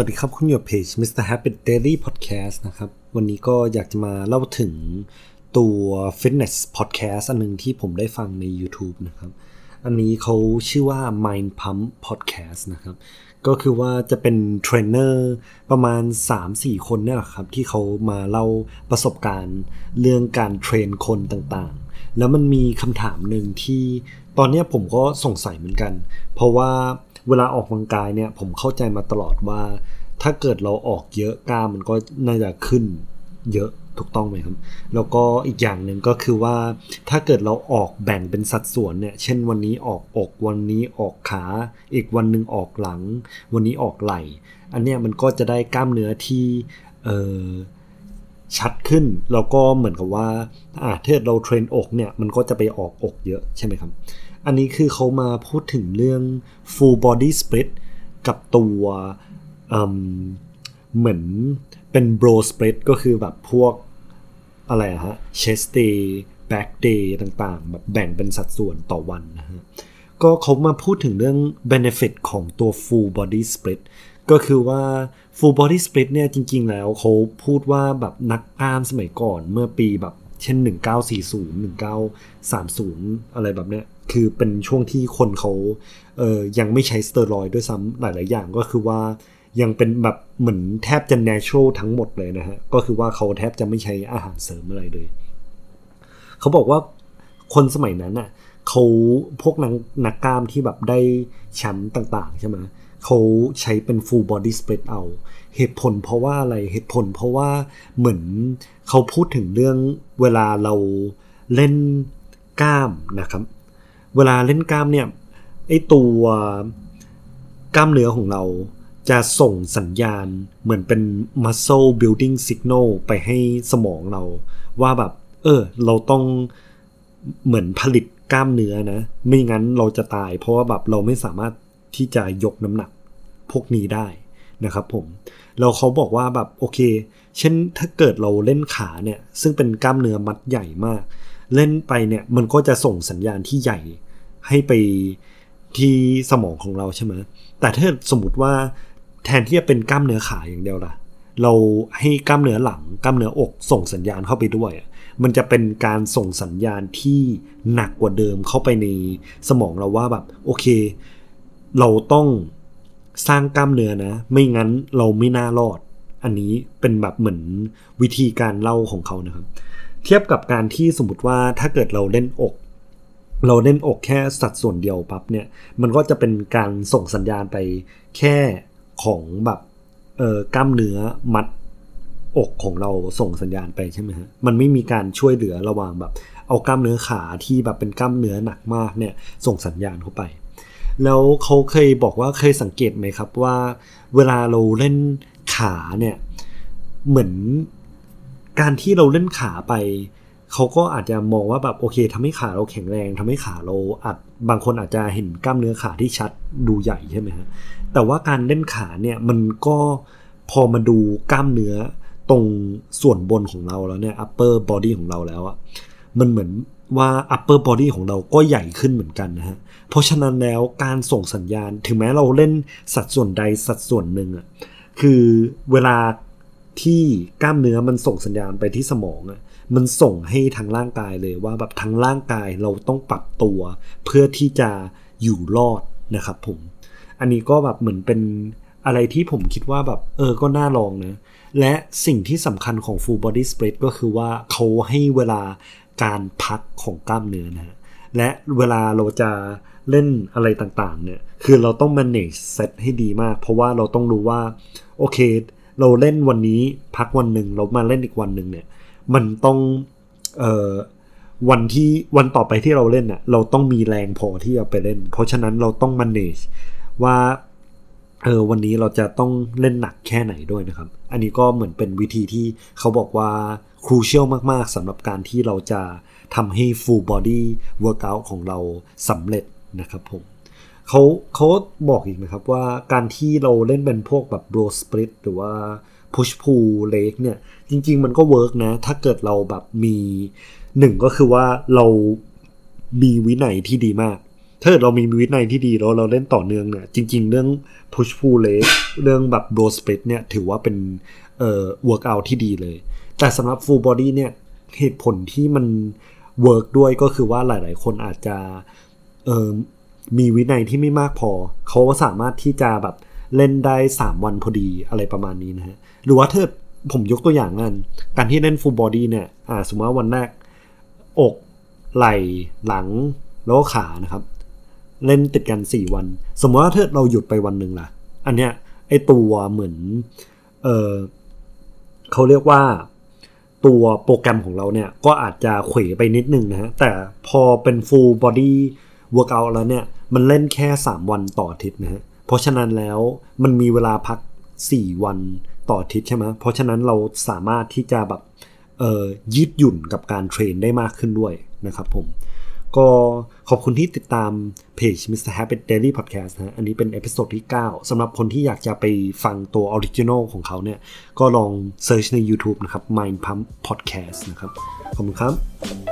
สวัสดีครับ คุณอยู่เพจ Mr. Happy Daily Podcast นะครับ วันนี้ก็อยากจะมาเล่าถึงตัว Fitness Podcast อันหนึ่งที่ผมได้ฟังใน YouTube นะครับ อันนี้เขาชื่อว่า Mind Pump Podcast นะครับ ก็คือว่าจะเป็นเทรนเนอร์ประมาณ 3-4 คนเนี่ยแหละครับ ที่เขามาเล่าประสบการณ์เรื่องการ train คนต่างๆ แล้วมันมีคำถามหนึ่งที่ตอนนี้ผมก็สงสัยเหมือนกัน เพราะว่า เวลาออกกำลังกายเนี่ยผมเข้าใจมาตลอดว่า ถ้าเกิดเราออกเยอะกล้ามมันก็น่าจะขึ้นเยอะถูกต้องไหมครับ แล้วก็อีกอย่างหนึ่งก็คือว่าถ้าเกิดเราออกแบ่งเป็นสัดส่วนเนี่ย เช่นวันนี้ออกอกวันนี้ออกขา อีกวันหนึ่งออกหลัง วันนี้ออกไหล่ อันเนี้ยมันก็จะได้กล้ามเนื้อที่เออ ชัดขึ้น แล้วก็เหมือนกับว่าอาถ้าเราเทรนอกเนี่ย มันก็จะไปออกอกเยอะใช่ไหมครับ อันนี้คือเขามาพูดถึงเรื่อง full body split กับตัวเเหมือนเป็น bro split ก็คือแบบพวกอะไรฮะ chest day back day ต่างๆ แบบแบ่งเป็นสัดส่วนต่อวันนะฮะก็เขามาพูดถึงเรื่อง benefit ของตัว full body split ก็คือว่า full body split เนี่ยจริงๆ แล้วเขาพูดว่าแบบนักกล้ามสมัยก่อนเมื่อปีแบบเช่น 1940 1930 อะไรแบบเนี้ยคือเป็นช่วงที่คนเขาเอ่อยังไม่ใช้สเตียรอยด์ด้วยซ้ำหลายๆอย่างก็คือว่ายังเป็นแบบเหมือนแทบจะ natural ทั้งหมดเลยนะฮะ ก็คือว่าเขาแทบจะไม่ใช้อาหารเสริมอะไรเลย เขาบอกว่าคนสมัยนั้นอะเขาพวกนักนักกล้ามที่แบบได้แชมป์ต่าง ๆ ใช่ไหมเเขาใช้เป็น full body split เอา เหตุผลเพราะว่าอะไรเหตุผลเพราะว่าเหมือนเขาพูดถึงเรื่องเวลาเราเล่นกล้ามนะครับ เวลาเล่นกล้ามเนี่ยไอตัวกล้ามเนื้อของเราจะส่งสัญญาณเหมือนเป็น muscle building signal ไปให้สมองเรา ว่าแบบ เออ เราต้องเหมือนผลิตกล้ามเนื้อนะ ไม่งั้นเราจะตาย เพราะว่าแบบเราไม่สามารถ ที่จะยกน้ำหนักพวกนี้ได้นะครับผมแล้วเขาบอกว่าแบบโอเค เช่นถ้าเกิดเราเล่นขาเนี่ยซึ่งเป็นกล้ามเนื้อมัดใหญ่มาก เล่นไปเนี่ยมันก็จะส่งสัญญาณที่ใหญ่ให้ไปที่สมองของเราใช่ไหมแต่ถ้าสมมติว่าแทนที่จะเป็นกล้ามเนื้อขาอย่างเดียวล่ะ เราให้กล้ามเนื้อหลังกล้ามเนื้ออกส่งสัญญาณเข้าไปด้วย มันจะเป็นการส่งสัญญาณที่หนักกว่าเดิมเข้าไปในสมองเราว่าแบบโอเค เราต้องสร้างกล้ามเนื้อนะ ไม่งั้นเราไม่น่ารอด อันนี้เป็นแบบเหมือนวิธีการเล่าของเขานะครับ เทียบกับการที่สมมติว่าถ้าเกิดเราเล่นอก เราเล่นอกแค่สัดส่วนเดียวปั๊บเนี่ย มันก็จะเป็นการส่งสัญญาณไปแค่ของแบบเออกล้ามเนื้อมัดอกของเราส่งสัญญาณไปใช่ไหมฮะ มันไม่มีการช่วยเหลือระหว่างแบบ เอากล้ามเนื้อขาที่แบบเป็นกล้ามเนื้อหนักมากเนี่ยส่งสัญญาณเข้าไป แล้วเขาเคยบอกว่าเคยสังเกตไหมครับว่า เวลาเราเล่นขาเนี่ย เหมือนการที่เราเล่นขาไปเขาก็อาจจะมองว่าแบบโอเคทำให้ขาเราแข็งแรงทำให้ขาเราอาจบางคนอาจจะเห็นกล้ามเนื้อขาที่ชัดดูใหญ่ใช่ไหมฮะแต่ว่าการเล่นขาเนี่ยมันก็พอมาดูกล้ามเนื้อตรงส่วนบนของเราแล้วเนี่ย upper body ของเราแล้วอะมันเหมือน ว่า upper body ของเราก็ใหญ่ขึ้นเหมือนกันนะฮะ เพราะฉะนั้นแล้วการส่งสัญญาณถึงแม้เราเล่นสัดส่วนใดสัดส่วนหนึ่งอะคือเวลาที่กล้ามเนื้อมันส่งสัญญาณไปที่สมองอะมันส่งให้ทางร่างกายเลยว่าแบบทางร่างกายเราต้องปรับตัว เพื่อที่จะอยู่รอดนะครับผม อันนี้ก็แบบเหมือนเป็นอะไรที่ผมคิดว่าแบบเออก็น่าลองนะ และสิ่งที่สำคัญของ full body split ก็คือว่าเขาให้เวลา การพักของกล้ามเนื้อนะฮะและเวลาเราจะเล่นอะไรต่างๆเนี่ยคือเราต้อง manage set ให้ดีมาก เพราะว่าเราต้องรู้ว่าโอเค เราเล่นวันนี้พักวันหนึ่งเรามาเล่นอีกวันหนึ่งเนี่ยมันต้องเอ่อวันที่วันต่อไปที่เราเล่นน่ะเราต้องมีแรงพอที่จะไปเล่น เพราะฉะนั้นเราต้อง manage ว่า เออวันนี้เราจะต้องเล่นหนักแค่ไหนด้วยนะครับ อันนี้ก็เหมือนเป็นวิธีที่เขาบอกว่า crucial มาก ๆสำหรับการที่เราจะทำให้ full body workout ของเราสำเร็จนะครับผมเขาเขาบอกอีกนะครับว่าการที่เราเล่นเป็นพวกแบบ bro split หรือว่า push pull leg เนี่ย จริง ๆ มันก็เวิร์กนะ ถ้าเกิดเราแบบมีหนึ่งก็คือว่าเรามีวินัยที่ดีมาก ถ้าเรามีวินัยที่ดีแล้วเราเล่นต่อเนื่องเนี่ย จริง ๆ เรื่อง push pull leg เรื่องแบบ bro split เนี่ย ถือว่าเป็นเอ่อ workout ที่ดีเลย แต่สำหรับ full body เนี่ย เหตุผลที่มัน work ด้วยก็คือว่าหลาย ๆ คนอาจจะเอ่อมีวินัยที่ไม่มากพอ เขาสามารถที่จะแบบเล่นได้ 3 วันพอดีอะไรประมาณนี้นะฮะ หรือว่าเธอผมยกตัวอย่างงานการที่เล่น full body เนี่ย อ่า สมมติว่าวันแรก อก ไหล่ หลัง แล้วก็ขานะครับ เล่นติดกัน 4 วัน สมมติว่าถ้าเราหยุดไปวันหนึ่งล่ะ อันเนี้ยไอตัวเหมือนเออเขาเรียกว่าตัวโปรแกรมของเราเนี่ย ก็อาจจะเขวไปนิดนึงนะฮะ แต่พอเป็น full body workout แล้วเนี่ย มันเล่นแค่ 3 วันต่ออาทิตย์นะฮะ เพราะฉะนั้นแล้วมันมีเวลาพัก 4 วันต่ออาทิตย์ใช่ไหมเพราะฉะนั้นเราสามารถที่จะแบบยืดหยุ่นกับการ train ได้มากขึ้นด้วยนะครับผม ก็ขอบคุณที่ติดตามเพจ Mr. Happy Daily Podcast นะอันนี้เป็น episode ที่ 9 สำหรับคนที่อยากจะไปฟังตัว original ของเขาเนี่ย ก็ลอง search ใน YouTube นะครับ Mind Pump Podcast นะครับ ขอบคุณครับ